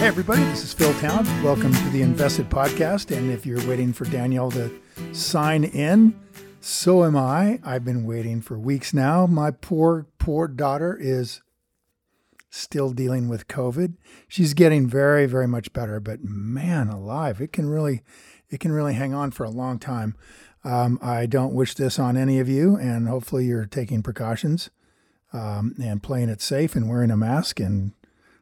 Hey, everybody, this is Phil Town. Welcome to the Invested Podcast. And if you're waiting for Danielle to sign in, so am I. I've been waiting for weeks now. My poor, poor daughter is still dealing with COVID. She's getting very, very much better, but man alive, it can really, it can really hang on for a long time. Um, I don't wish this on any of you, and hopefully you're taking precautions um, and playing it safe and wearing a mask and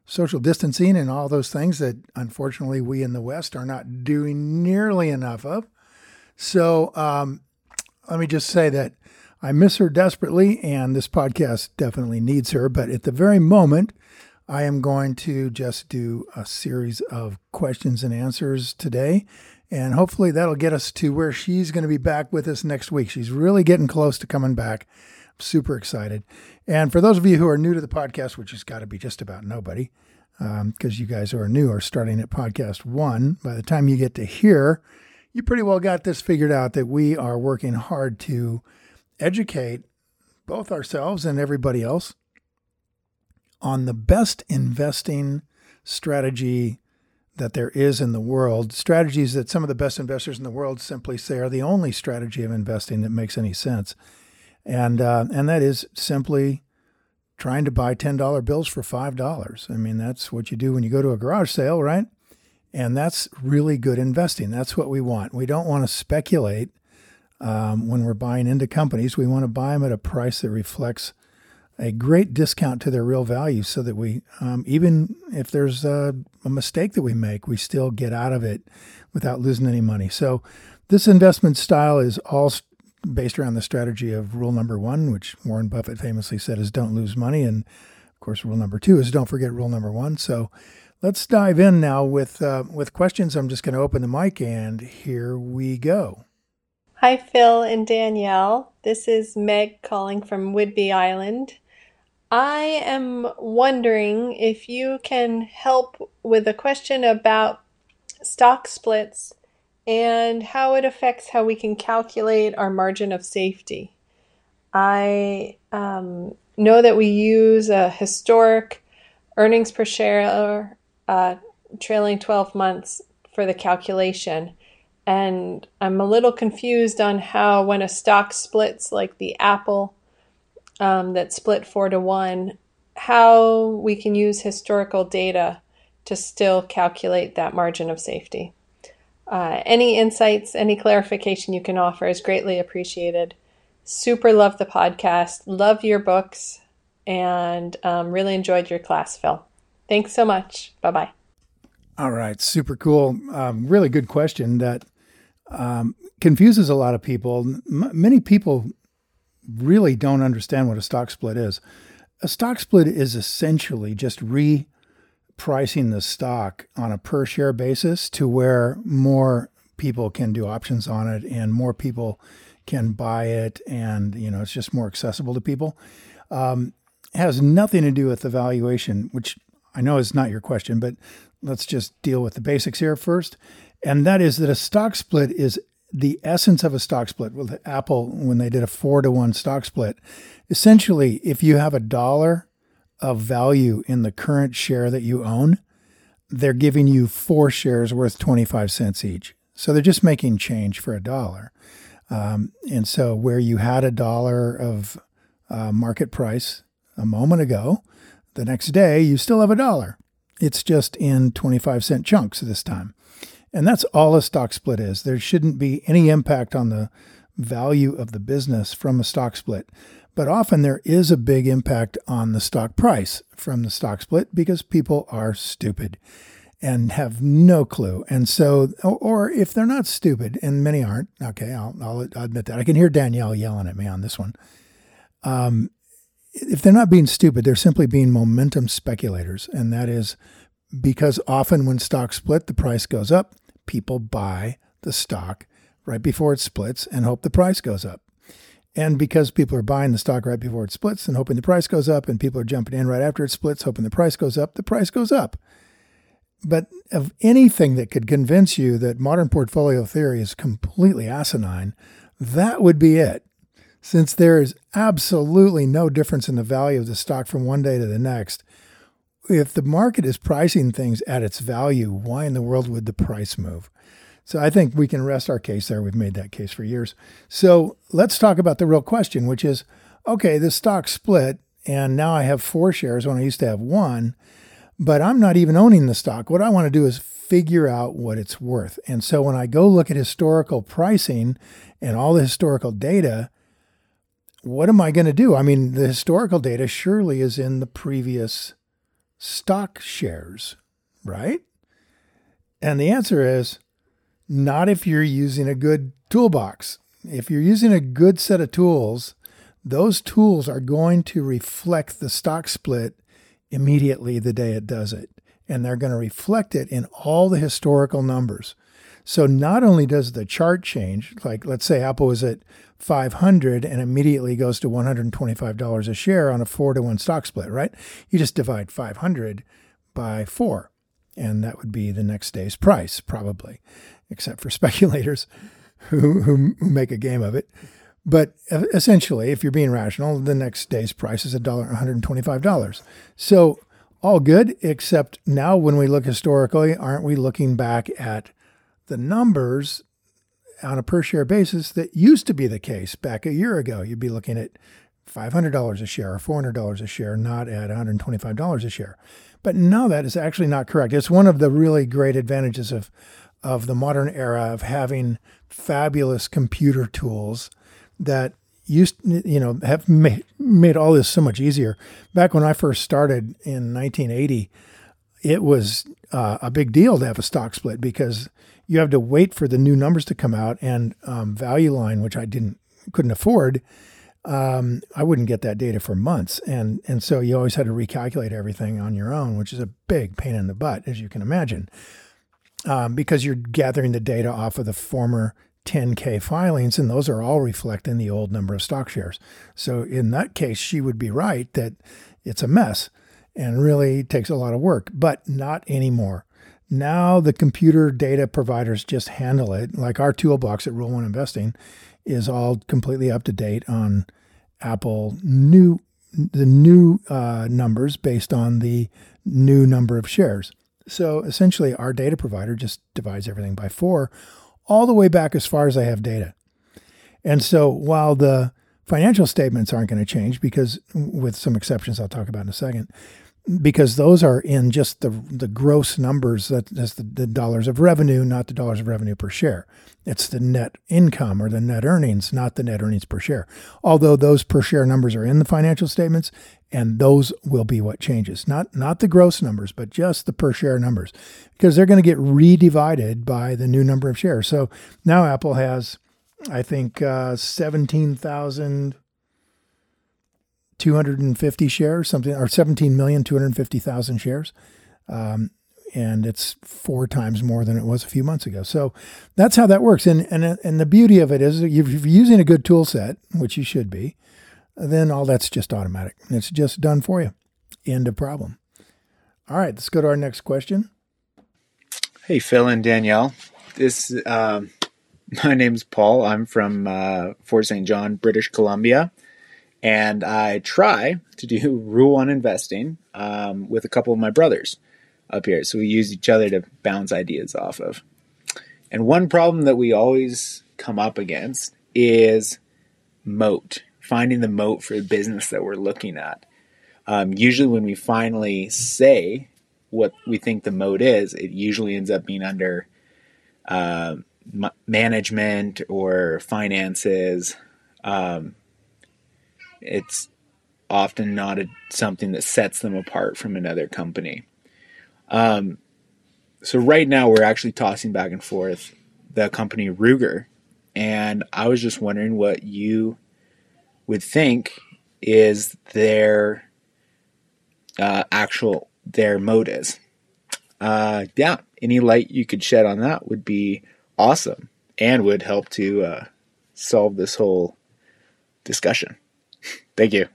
social distancing and all those things that unfortunately we in the West are not doing nearly enough of. So um, let me just say that I miss her desperately, and this podcast definitely needs her. But at the very moment, I am going to just do a series of questions and answers today. And hopefully that'll get us to where she's going to be back with us next week. She's really getting close to coming back. I'm super excited. And for those of you who are new to the podcast, which has got to be just about nobody, because um, you guys who are new are starting at podcast one, by the time you get to here, you pretty well got this figured out that we are working hard to educate both ourselves and everybody else on the best investing strategy that there is in the world. Strategies that some of the best investors in the world simply say are the only strategy of investing that makes any sense and uh, and that is simply trying to buy ten dollar bills for five dollars. I mean, that's what you do when you go to a garage sale, right? And that's really good investing. That's what we want. We don't want to speculate um, when we're buying into companies. We want to buy them at a price that reflects a great discount to their real value, so that we, um, even if there's a, a mistake that we make, we still get out of it without losing any money. So, this investment style is all based around the strategy of rule number one, which Warren Buffett famously said is don't lose money. And of course, rule number two is don't forget rule number one. So let's dive in now with, uh, with questions. I'm just going to open the mic and here we go. Hi, Phil and Danielle. This is Meg calling from Whidbey Island. I am wondering if you can help with a question about stock splits and how it affects how we can calculate our margin of safety. I um, know that we use a historic earnings per share uh, trailing 12 months for the calculation. And I'm a little confused on how, when a stock splits, like the Apple um, that split four to one, how we can use historical data to still calculate that margin of safety. Uh, any insights, any clarification you can offer is greatly appreciated. Super love the podcast, love your books, and um, really enjoyed your class, Phil. Thanks so much. Bye bye. All right, super cool. Um, really good question that um, confuses a lot of people. M- many people really don't understand what a stock split is. A stock split is essentially just re pricing the stock on a per share basis to where more people can do options on it and more people can buy it and you know it's just more accessible to people. Um, has nothing to do with the valuation which i know is not your question but let's just deal with the basics here first. And that is that a stock split is the essence of a stock split. With apple when they did a four to one stock split essentially if you have a dollar of value in the current share that you own, they're giving you four shares worth 25 cents each. So they're just making change for a dollar. Um, and so where you had a dollar of uh, market price a moment ago, the next day you still have a dollar. It's just in 25 cent chunks this time. And that's all a stock split is. There shouldn't be any impact on the value of the business from a stock split. But often there is a big impact on the stock price from the stock split because people are stupid and have no clue. And so, or if they're not stupid, and many aren't, okay, I'll, I'll admit that. I can hear Danielle yelling at me on this one. Um, if they're not being stupid, they're simply being momentum speculators. And that is because often when stocks split, the price goes up. People buy the stock right before it splits and hope the price goes up. And because people are buying the stock right before it splits and hoping the price goes up, and people are jumping in right after it splits, hoping the price goes up, the price goes up. But of anything that could convince you that modern portfolio theory is completely asinine, that would be it. Since there is absolutely no difference in the value of the stock from one day to the next, if the market is pricing things at its value, why in the world would the price move? So I think we can rest our case there. We've made that case for years. So let's talk about the real question, which is okay, the stock split, and now I have four shares when I used to have one, but I'm not even owning the stock. What I want to do is figure out what it's worth. And so when I go look at historical pricing and all the historical data, what am I going to do? I mean, the historical data surely is in the previous stock shares, right? And the answer is not if you're using a good toolbox. If you're using a good set of tools, those tools are going to reflect the stock split immediately the day it does it. And they're going to reflect it in all the historical numbers. So not only does the chart change, like let's say Apple was at 500 and immediately goes to $125 a share on a four to one stock split, right? You just divide 500 by four, and that would be the next day's price, probably, except for speculators who, who, make a game of it. But essentially, if you're being rational, the next day's price is $125. So all good, except now when we look historically, aren't we looking back at the numbers on a per share basis that used to be the case back a year ago. You'd be looking at $500 a share or $400 a share, not at $125 a share. But no, that is actually not correct. It's one of the really great advantages of, of the modern era of having fabulous computer tools that used you know have made, made all this so much easier. Back when I first started in 1980, it was uh, a big deal to have a stock split because you have to wait for the new numbers to come out and um, value line which i didn't couldn't afford um, i wouldn't get that data for months. And and so you always had to recalculate everything on your own which is a big pain in the butt as you can imagine. Um, because you're gathering the data off of the former 10k filings and those are all reflecting the old number of stock shares. So in that case she would be right that it's a mess and really takes a lot of work but not anymore. Now the computer data providers just handle it. Like our toolbox at Rule One Investing is all completely up to date on Apple new the new uh, numbers based on the new number of shares. So essentially, our data provider just divides everything by four, all the way back as far as I have data. And so while the financial statements aren't going to change, because with some exceptions I'll talk about in a second, because those are in just the the gross numbers that that's the, the, dollars of revenue not the dollars of revenue per share. It's the net income or the net earnings not the net earnings per share. Although those per share numbers are in the financial statements and those will be what changes. Not not the gross numbers but just the per share numbers because they're going to get redivided by the new number of shares. So now apple has i think uh, 17000 250 shares, something, or 17,250,000 shares. Um, and it's four times more than it was a few months ago. So that's how that works. And, and, and the beauty of it is if you're using a good tool set, which you should be, then all that's just automatic. It's just done for you. End of problem. All right, let's go to our next question. Hey, Phil and Danielle. This um, my name's Paul. I'm from uh, Fort St. John, British Columbia and I try to do rule one investing um, with a couple of my brothers up here. So we use each other to bounce ideas off of. And one problem that we always come up against is moat, finding the moat for the business that we're looking at. Um, usually, when we finally say what we think the moat is, it usually ends up being under uh, management or finances. Um, it's often not a, something that sets them apart from another company. Um, so right now we're actually tossing back and forth the company Ruger, and I was just wondering what you would think is their uh, actual their moat is. Uh, yeah, any light you could shed on that would be awesome and would help to uh, solve this whole discussion. Thank you.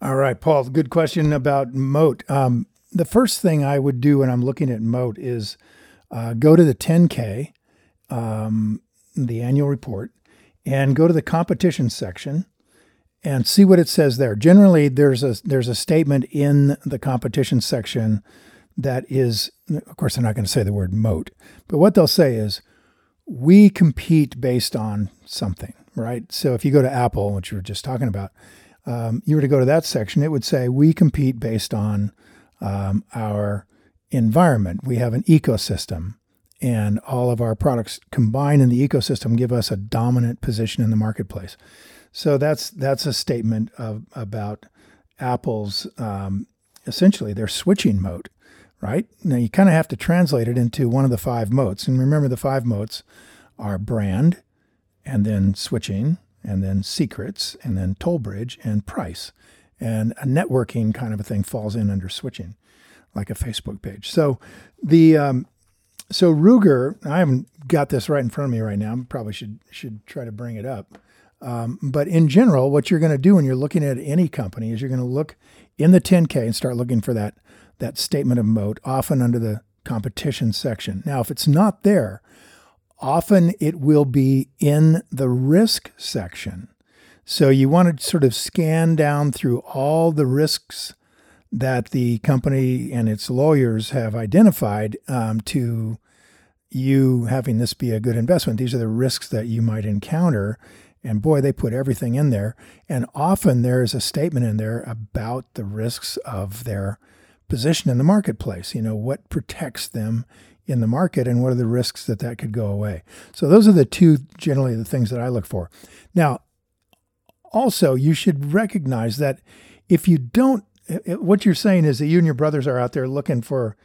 All right, Paul, good question about moat. Um, the first thing I would do when I'm looking at moat is uh, go to the 10K, um, the annual report, and go to the competition section and see what it says there. Generally, there's a there's a statement in the competition section that is, of course, they're not going to say the word moat, but what they'll say is, we compete based on something, right? So if you go to Apple, which you were just talking about, um, you were to go to that section, it would say we compete based on um, our environment. We have an ecosystem, and all of our products combined in the ecosystem give us a dominant position in the marketplace. So that's that's a statement of, about Apple's um, essentially their switching moat, right? Now you kind of have to translate it into one of the five moats, and remember the five moats are brand, and then switching, and then secrets, and then toll bridge and price. And a networking kind of a thing falls in under switching, like a Facebook page. So the um, so Ruger, I haven't got this right in front of me right now. I probably should should try to bring it up. Um, but in general, what you're going to do when you're looking at any company is you're going to look in the 10K and start looking for that that statement of moat, often under the competition section. Now, if it's not there, often it will be in the risk section. So you want to sort of scan down through all the risks that the company and its lawyers have identified um, to you having this be a good investment. These are the risks that you might encounter. And boy, they put everything in there. And often there is a statement in there about the risks of their position in the marketplace. You know, what protects them in the market and what are the risks that that could go away. So those are the two generally the things that I look for. Now, also, you should recognize that if you don't, what you're saying is that you and your brothers are out there looking for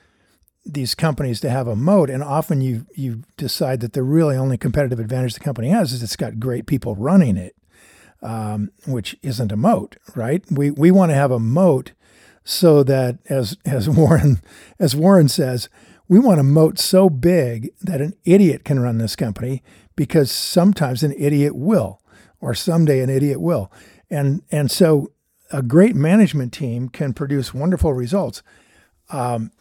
these companies to have a moat, and often you you decide that the really only competitive advantage the company has is it's got great people running it, um, which isn't a moat, right? We we want to have a moat so that as as Warren as Warren says, we want a moat so big that an idiot can run this company because sometimes an idiot will, or someday an idiot will. And, and so a great management team can produce wonderful results, um,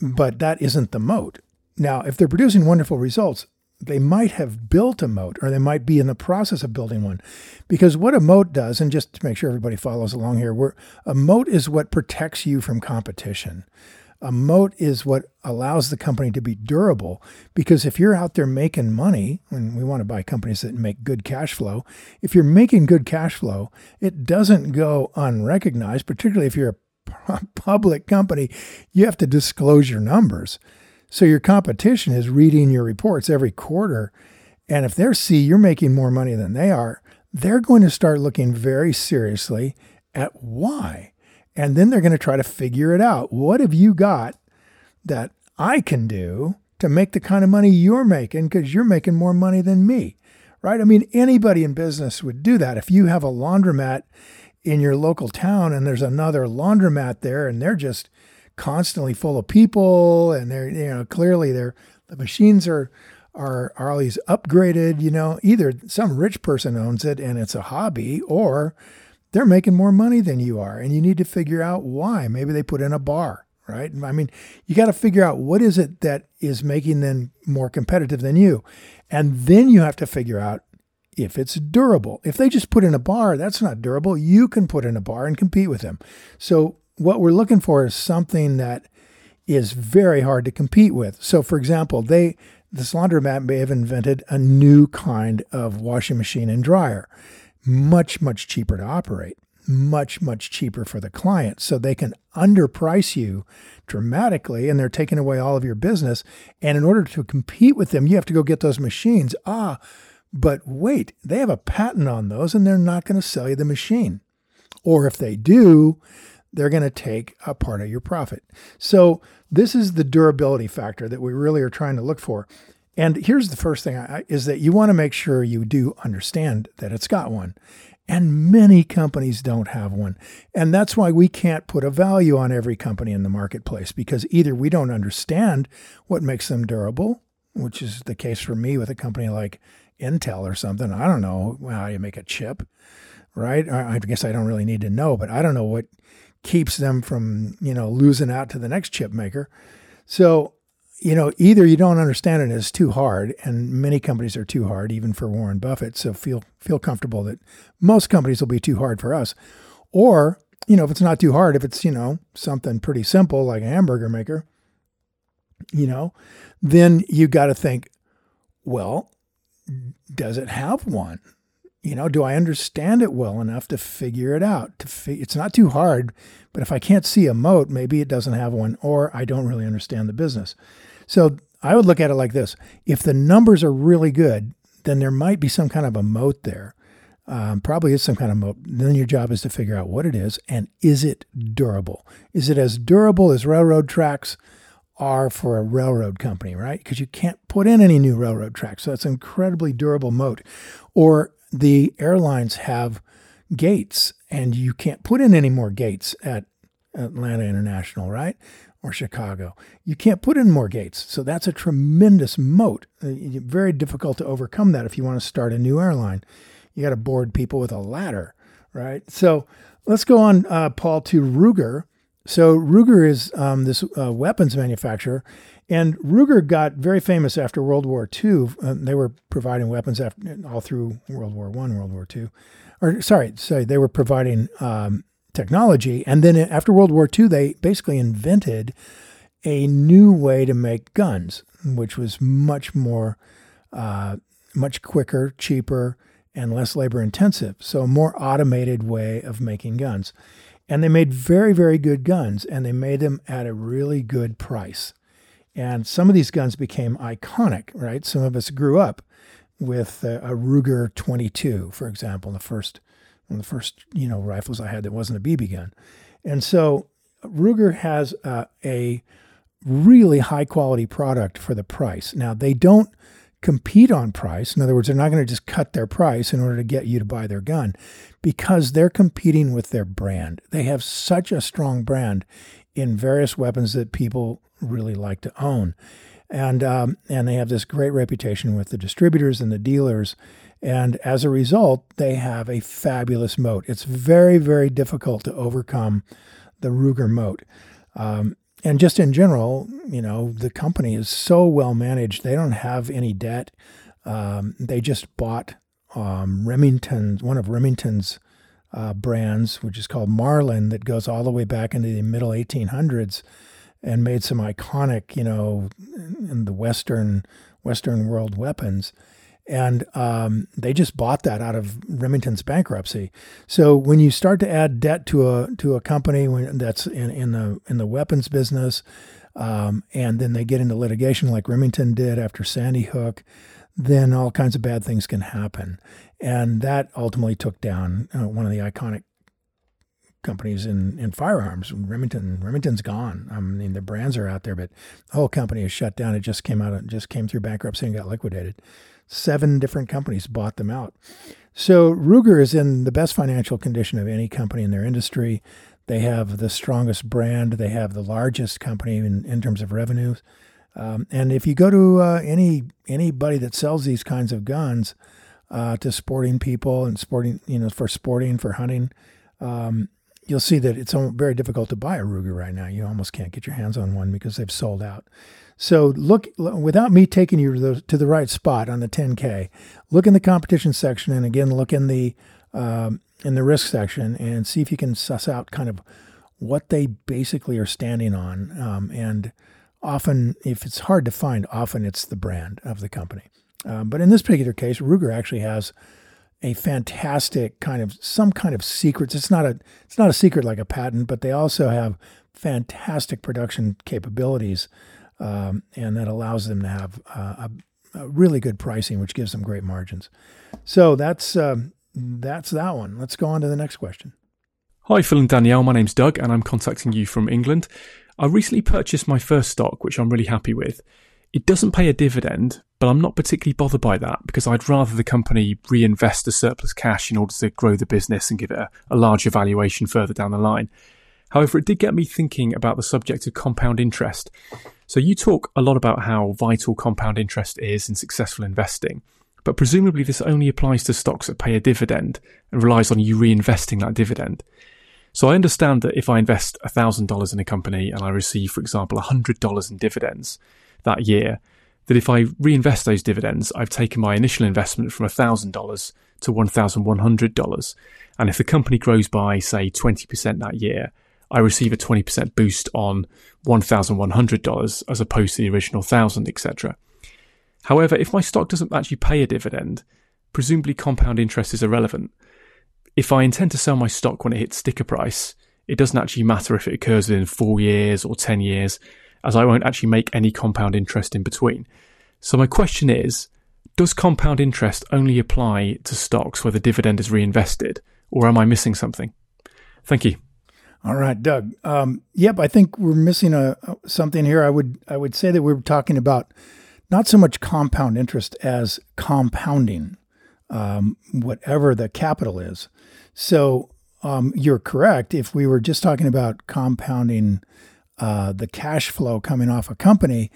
but that isn't the moat. Now, if they're producing wonderful results, they might have built a moat or they might be in the process of building one. Because what a moat does, and just to make sure everybody follows along here, where a moat is what protects you from competition. A moat is what allows the company to be durable because if you're out there making money, and we want to buy companies that make good cash flow, if you're making good cash flow, it doesn't go unrecognized, particularly if you're a public company, you have to disclose your numbers. So your competition is reading your reports every quarter. And if they're see you're making more money than they are, they're going to start looking very seriously at why. And then they're going to try to figure it out. What have you got that I can do to make the kind of money you're making because you're making more money than me? Right? I mean, anybody in business would do that. If you have a laundromat in your local town and there's another laundromat there and they're just constantly full of people and they're, you know, clearly they're, the machines are, are, are always upgraded, you know, either some rich person owns it and it's a hobby or they're making more money than you are and you need to figure out why. Maybe they put in a bar right? I mean you got to figure out what is it that is making them more competitive than you. And then you have to figure out if it's durable. If they just put in a bar that's not durable. You can put in a bar and compete with them. So what we're looking for is something that is very hard to compete with so for example they this laundromat may have invented a new kind of washing machine and dryer much, much cheaper to operate, much, much cheaper for the client. So they can underprice you dramatically and they're taking away all of your business. And in order to compete with them, you have to go get those machines. Ah, but wait, they have a patent on those and they're not going to sell you the machine. Or if they do, they're going to take a part of your profit. So this is the durability factor that we really are trying to look for. And here's the first thing I, is that you want to make sure you do understand that it's got one. And many companies don't have one. And that's why we can't put a value on every company in the marketplace because either we don't understand what makes them durable, which is the case for me with a company like Intel or something. I don't know how you make a chip, right? I guess I don't really need to know, but I don't know what keeps them from, you know, losing out to the next chip maker. So you know, either you don't understand it it's too hard, and many companies are too hard, even for Warren Buffett. So feel feel comfortable that most companies will be too hard for us. Or, you know, if it's not too hard, if it's, you know, something pretty simple like a hamburger maker, you know, then you got to think, well, does it have one? You know, do I understand it well enough to figure it out? To fi- it's not too hard, but if I can't see a moat, maybe it doesn't have one, or I don't really understand the business. So I would look at it like this if the numbers are really good, then there might be some kind of a moat there. Um, probably is some kind of moat. Then your job is to figure out what it is and is it durable? Is it as durable as railroad tracks are for a railroad company, right? Because you can't put in any new railroad tracks. So it's an incredibly durable moat. Or the airlines have gates and you can't put in any more gates at Atlanta International, right? or Chicago. You can't put in more gates. So that's a tremendous moat. Uh, very difficult to overcome that if you want to start a new airline. You got to board people with a ladder, right? So let's go on, uh, Paul, to Ruger. So Ruger is um, this uh, weapons manufacturer, and Ruger got very famous after World War II. They were providing weapons after, all through World War One, World War II, or sorry, sorry, they were providing um, technology. And then after World War II, they basically invented a new way to make guns, which was much more, uh, much quicker, cheaper, and less labor intensive. So, a more automated way of making guns. And they made very, very good guns, and they made them at a really good price. And some of these guns became iconic, right? Some of us grew up with a, a Ruger 22, for example, the first one of the first you know rifles I had that wasn't a BB gun, and so Ruger has uh, a really high quality product for the price. Now they don't compete on price. In other words, they're not going to just cut their price in order to get you to buy their gun because they're competing with their brand. They have such a strong brand in various weapons that people really like to own. And, um, and they have this great reputation with the distributors and the dealers. And as a result, they have a fabulous moat. It's very, very difficult to overcome the Ruger moat. Um, and just in general, you know, the company is so well managed. They don't have any debt. Um, they just bought um, one of Remington's uh, brands, which is called Marlin, that goes all the way back into the middle 1800s, and made some iconic, you know, in the Western Western world weapons and um, they just bought that out of Remington's bankruptcy. So when you start to add debt to a to a company when that's in, in the in the weapons business, um, and then they get into litigation like Remington did after Sandy Hook, then all kinds of bad things can happen, and that ultimately took down uh, one of the iconic companies in, in firearms. Remington Remington's gone. I mean, the brands are out there, but the whole company is shut down. It just came out, just came through bankruptcy and got liquidated seven different companies bought them out. So Ruger is in the best financial condition of any company in their industry. They have the strongest brand. They have the largest company in, in terms of revenues. Um, and if you go to uh, any anybody that sells these kinds of guns uh, to sporting people and sporting, you know, for sporting, for hunting, um, you'll see that it's very difficult to buy a Ruger right now. You almost can't get your hands on one because they've sold out. So look, without me taking you to the, to the right spot on the 10K, look in the competition section and again look in the um, in the risk section and see if you can suss out kind of what they basically are standing on. Um, and often, if it's hard to find, often it's the brand of the company. Um, but in this particular case, Ruger actually has a fantastic kind of some kind of secrets. It's not a it's not a secret like a patent, but they also have fantastic production capabilities um, and that allows them to have uh, a, a, really good pricing, which gives them great margins. So that's um, that's that one. Let's go on to the next question. Hi, Phil and Danielle. My name's Doug, and I'm contacting you from England. I recently purchased my first stock, which I'm really happy with. It doesn't pay a dividend, but I'm not particularly bothered by that because I'd rather the company reinvest the surplus cash in order to grow the business and give it a, a larger valuation further down the line. However, it did get me thinking about the subject of compound interest. So you talk a lot about how vital compound interest is in successful investing, but presumably this only applies to stocks that pay a dividend and relies on you reinvesting that dividend. So I understand that if I invest $1,000 in a company and I receive, for example, $100 in dividends that year, that if I reinvest those dividends, I've taken my initial investment from $1,000 to $1,100. And if the company grows by, say, 20% that year, I receive a 20% boost on $1,100 as opposed to the original 1000 etc. However, if my stock doesn't actually pay a dividend, presumably compound interest is irrelevant. If I intend to sell my stock when it hits sticker price, it doesn't actually matter if it occurs within four years or 10 years, as I won't actually make any compound interest in between. So my question is, does compound interest only apply to stocks where the dividend is reinvested, or am I missing something? Thank you. All right, Doug. Um, yep, I think we're missing a something here. I would I would say that we're talking about not so much compound interest as compounding, um, whatever the capital is. So um, you're correct. If we were just talking about compounding uh, the cash flow coming off a company,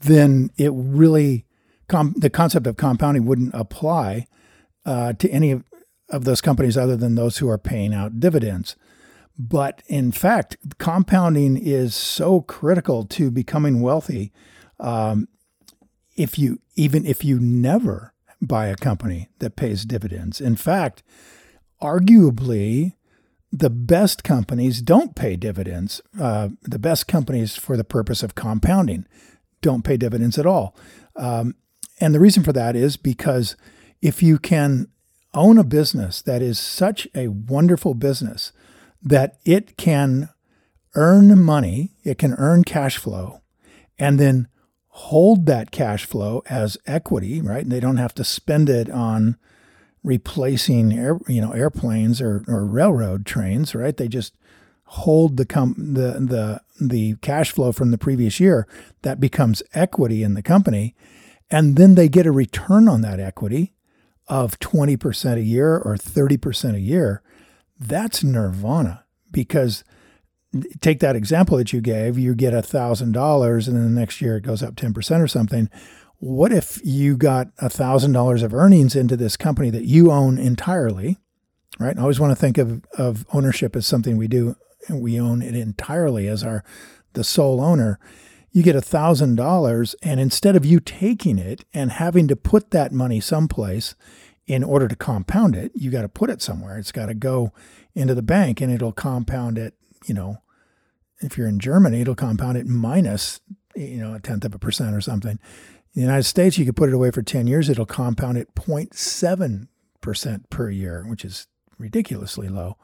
then it really com- the concept of compounding wouldn't apply uh, to any of, of those companies other than those who are paying out dividends. But in fact, compounding is so critical to becoming wealthy. Um, if you even if you never buy a company that pays dividends, in fact, arguably, the best companies don't pay dividends. Uh, the best companies, for the purpose of compounding, don't pay dividends at all. Um, and the reason for that is because if you can own a business that is such a wonderful business that it can earn money, it can earn cash flow, and then hold that cash flow as equity, right? And they don't have to spend it on replacing air, you know, airplanes or, or railroad trains, right? They just hold the com- the the the cash flow from the previous year that becomes equity in the company. And then they get a return on that equity of 20% a year or 30% a year. That's nirvana because take that example that you gave you get a thousand dollars and then the next year it goes up 10% or something what if you got a thousand dollars of earnings into this company that you own entirely right i always want to think of, of ownership as something we do and we own it entirely as our the sole owner you get a thousand dollars and instead of you taking it and having to put that money someplace in order to compound it, you got to put it somewhere. It's got to go into the bank and it'll compound it, you know, if you're in Germany, it'll compound it minus, you know, a tenth of a percent or something. In the United States, you could put it away for 10 years, it'll compound at 0.7% per year, which is ridiculously low,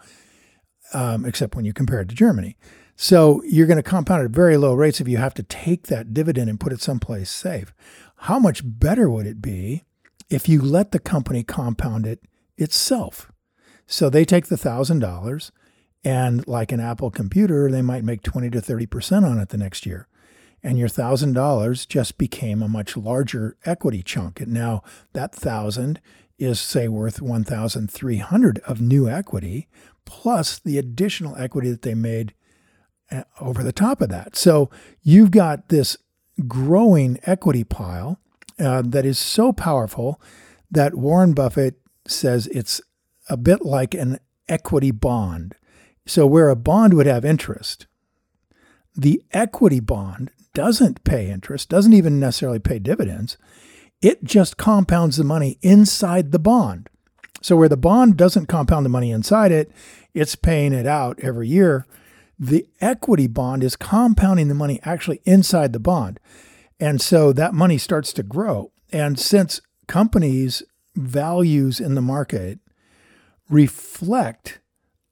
um, except when you compare it to Germany. So you're going to compound at very low rates if you have to take that dividend and put it someplace safe. How much better would it be if you let the company compound it itself. So they take the $1,000 and like an Apple computer, they might make 20 to 30% on it the next year. And your $1,000 just became a much larger equity chunk. And now that 1000 is say worth 1,300 of new equity plus the additional equity that they made uh, over the top of that. So you've got this growing equity pile uh, that is so powerful that Warren Buffett says it's a bit like an equity bond. So, where a bond would have interest, the equity bond doesn't pay interest, doesn't even necessarily pay dividends. It just compounds the money inside the bond. So, where the bond doesn't compound the money inside it, it's paying it out every year. The equity bond is compounding the money actually inside the bond. And so that money starts to grow. And since companies' values in the market reflect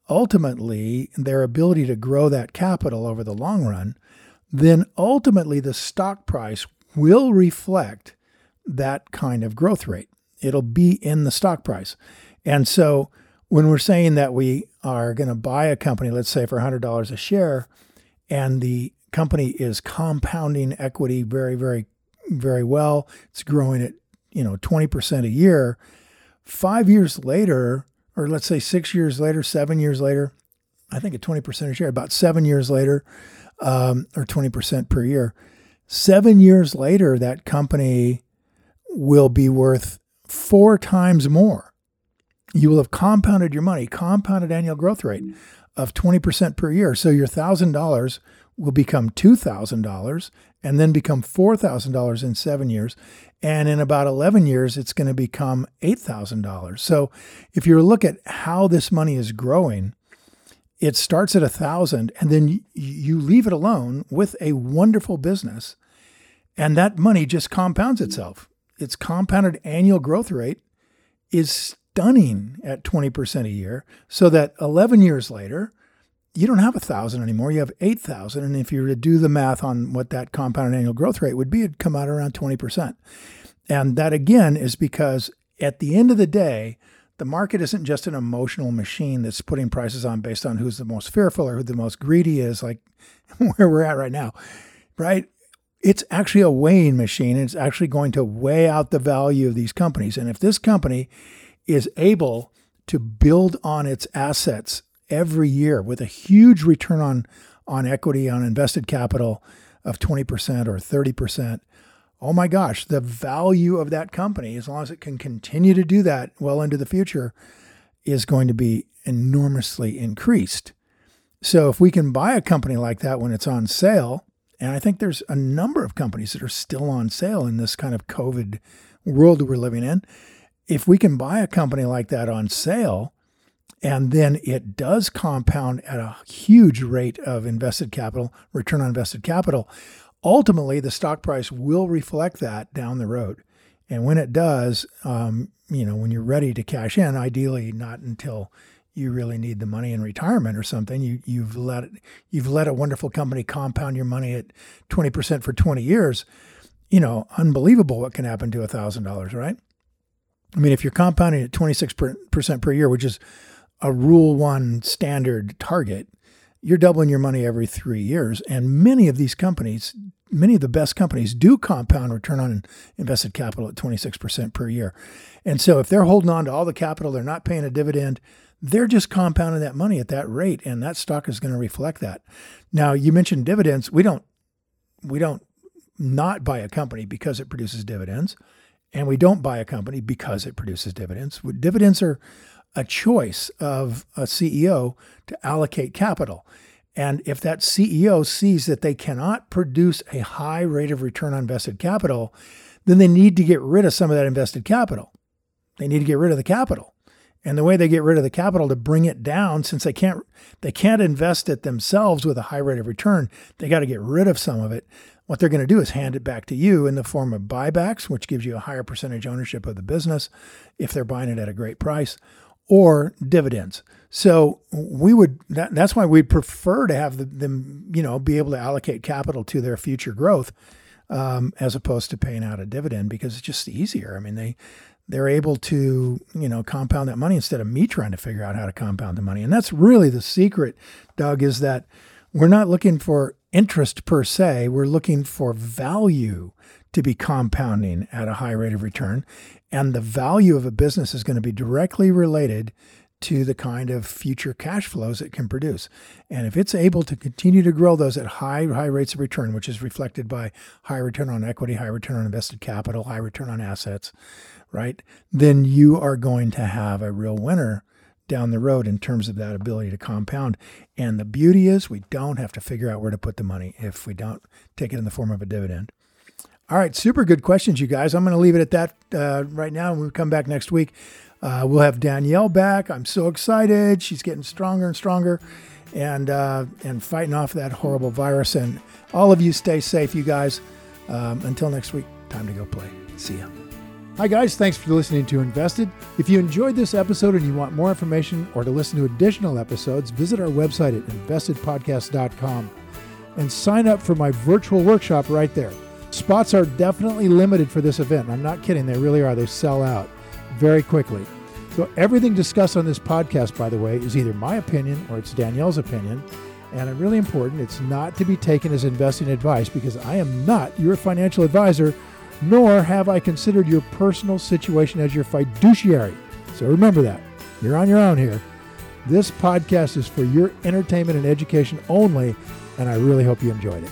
ultimately their ability to grow that capital over the long run, then ultimately the stock price will reflect that kind of growth rate. It'll be in the stock price. And so when we're saying that we are going to buy a company, let's say for $100 a share, and the company is compounding equity very, very very well. It's growing at, you know, 20% a year. Five years later, or let's say six years later, seven years later, I think at 20% a share, about seven years later, um, or 20% per year, seven years later, that company will be worth four times more. You will have compounded your money, compounded annual growth rate of 20% per year. So your $1,000 will become $2,000 and then become $4,000 in seven years. And in about 11 years, it's going to become $8,000. So if you look at how this money is growing, it starts at a thousand and then you leave it alone with a wonderful business. And that money just compounds mm-hmm. itself. Its compounded annual growth rate is stunning at 20% a year. So that 11 years later you don't have a thousand anymore. You have 8000 and if you were to do the math on what that compounded annual growth rate would be it'd come out around 20% and that again is because at the end of the day the market isn't just an emotional machine that's putting prices on based on who's the most fearful or who the most greedy is, like where we're at right now, right? It's actually a weighing machine. It's actually going to weigh out the value of these companies. And if this company is able to build on its assets every year with a huge return on, on equity, on invested capital of 20% or 30%, oh my gosh, the value of that company, as long as it can continue to do that well into the future, is going to be enormously increased. So if we can buy a company like that when it's on sale, and I think there's a number of companies that are still on sale in this kind of COVID world that we're living in. If we can buy a company like that on sale, and then it does compound at a huge rate of invested capital, return on invested capital, ultimately the stock price will reflect that down the road. And when it does, um, you know, when you're ready to cash in, ideally not until you really need the money in retirement or something. You you've let it, you've let a wonderful company compound your money at twenty percent for twenty years. You know, unbelievable what can happen to thousand dollars, right? I mean, if you're compounding at twenty six percent per year, which is a rule one standard target, you're doubling your money every three years. And many of these companies many of the best companies do compound return on invested capital at 26% per year. And so if they're holding on to all the capital, they're not paying a dividend, they're just compounding that money at that rate and that stock is going to reflect that. Now, you mentioned dividends. We don't we don't not buy a company because it produces dividends and we don't buy a company because it produces dividends. Dividends are a choice of a CEO to allocate capital. And if that CEO sees that they cannot produce a high rate of return on invested capital, then they need to get rid of some of that invested capital. They need to get rid of the capital. And the way they get rid of the capital to bring it down, since they can't they can't invest it themselves with a high rate of return, they got to get rid of some of it. What they're going to do is hand it back to you in the form of buybacks, which gives you a higher percentage ownership of the business if they're buying it at a great price, or dividends. So we would that, that's why we'd prefer to have them, you know, be able to allocate capital to their future growth um, as opposed to paying out a dividend because it's just easier. I mean, they they're able to, you know, compound that money instead of me trying to figure out how to compound the money. And that's really the secret, Doug, is that we're not looking for interest per se. We're looking for value to be compounding at a high rate of return. And the value of a business is going to be directly related to the kind of future cash flows it can produce. And if it's able to continue to grow those at high, high rates of return, which is reflected by high return on equity, high return on invested capital, high return on assets, right? Then you are going to have a real winner down the road in terms of that ability to compound. And the beauty is we don't have to figure out where to put the money if we don't take it in the form of a dividend. All right, super good questions, you guys. I'm going to leave it at that uh, right now. When we come back next week, uh, we'll have Danielle back. I'm so excited. She's getting stronger and stronger, and uh, and fighting off that horrible virus. And all of you, stay safe, you guys. Um, until next week, time to go play. See ya. Hi, guys. Thanks for listening to Invested. If you enjoyed this episode and you want more information or to listen to additional episodes, visit our website at investedpodcast.com and sign up for my virtual workshop right there. Spots are definitely limited for this event. I'm not kidding, they really are. They sell out very quickly. So, everything discussed on this podcast, by the way, is either my opinion or it's Danielle's opinion. And it's really important, it's not to be taken as investing advice because I am not your financial advisor nor have I considered your personal situation as your fiduciary. So remember that. You're on your own here. This podcast is for your entertainment and education only, and I really hope you enjoyed it.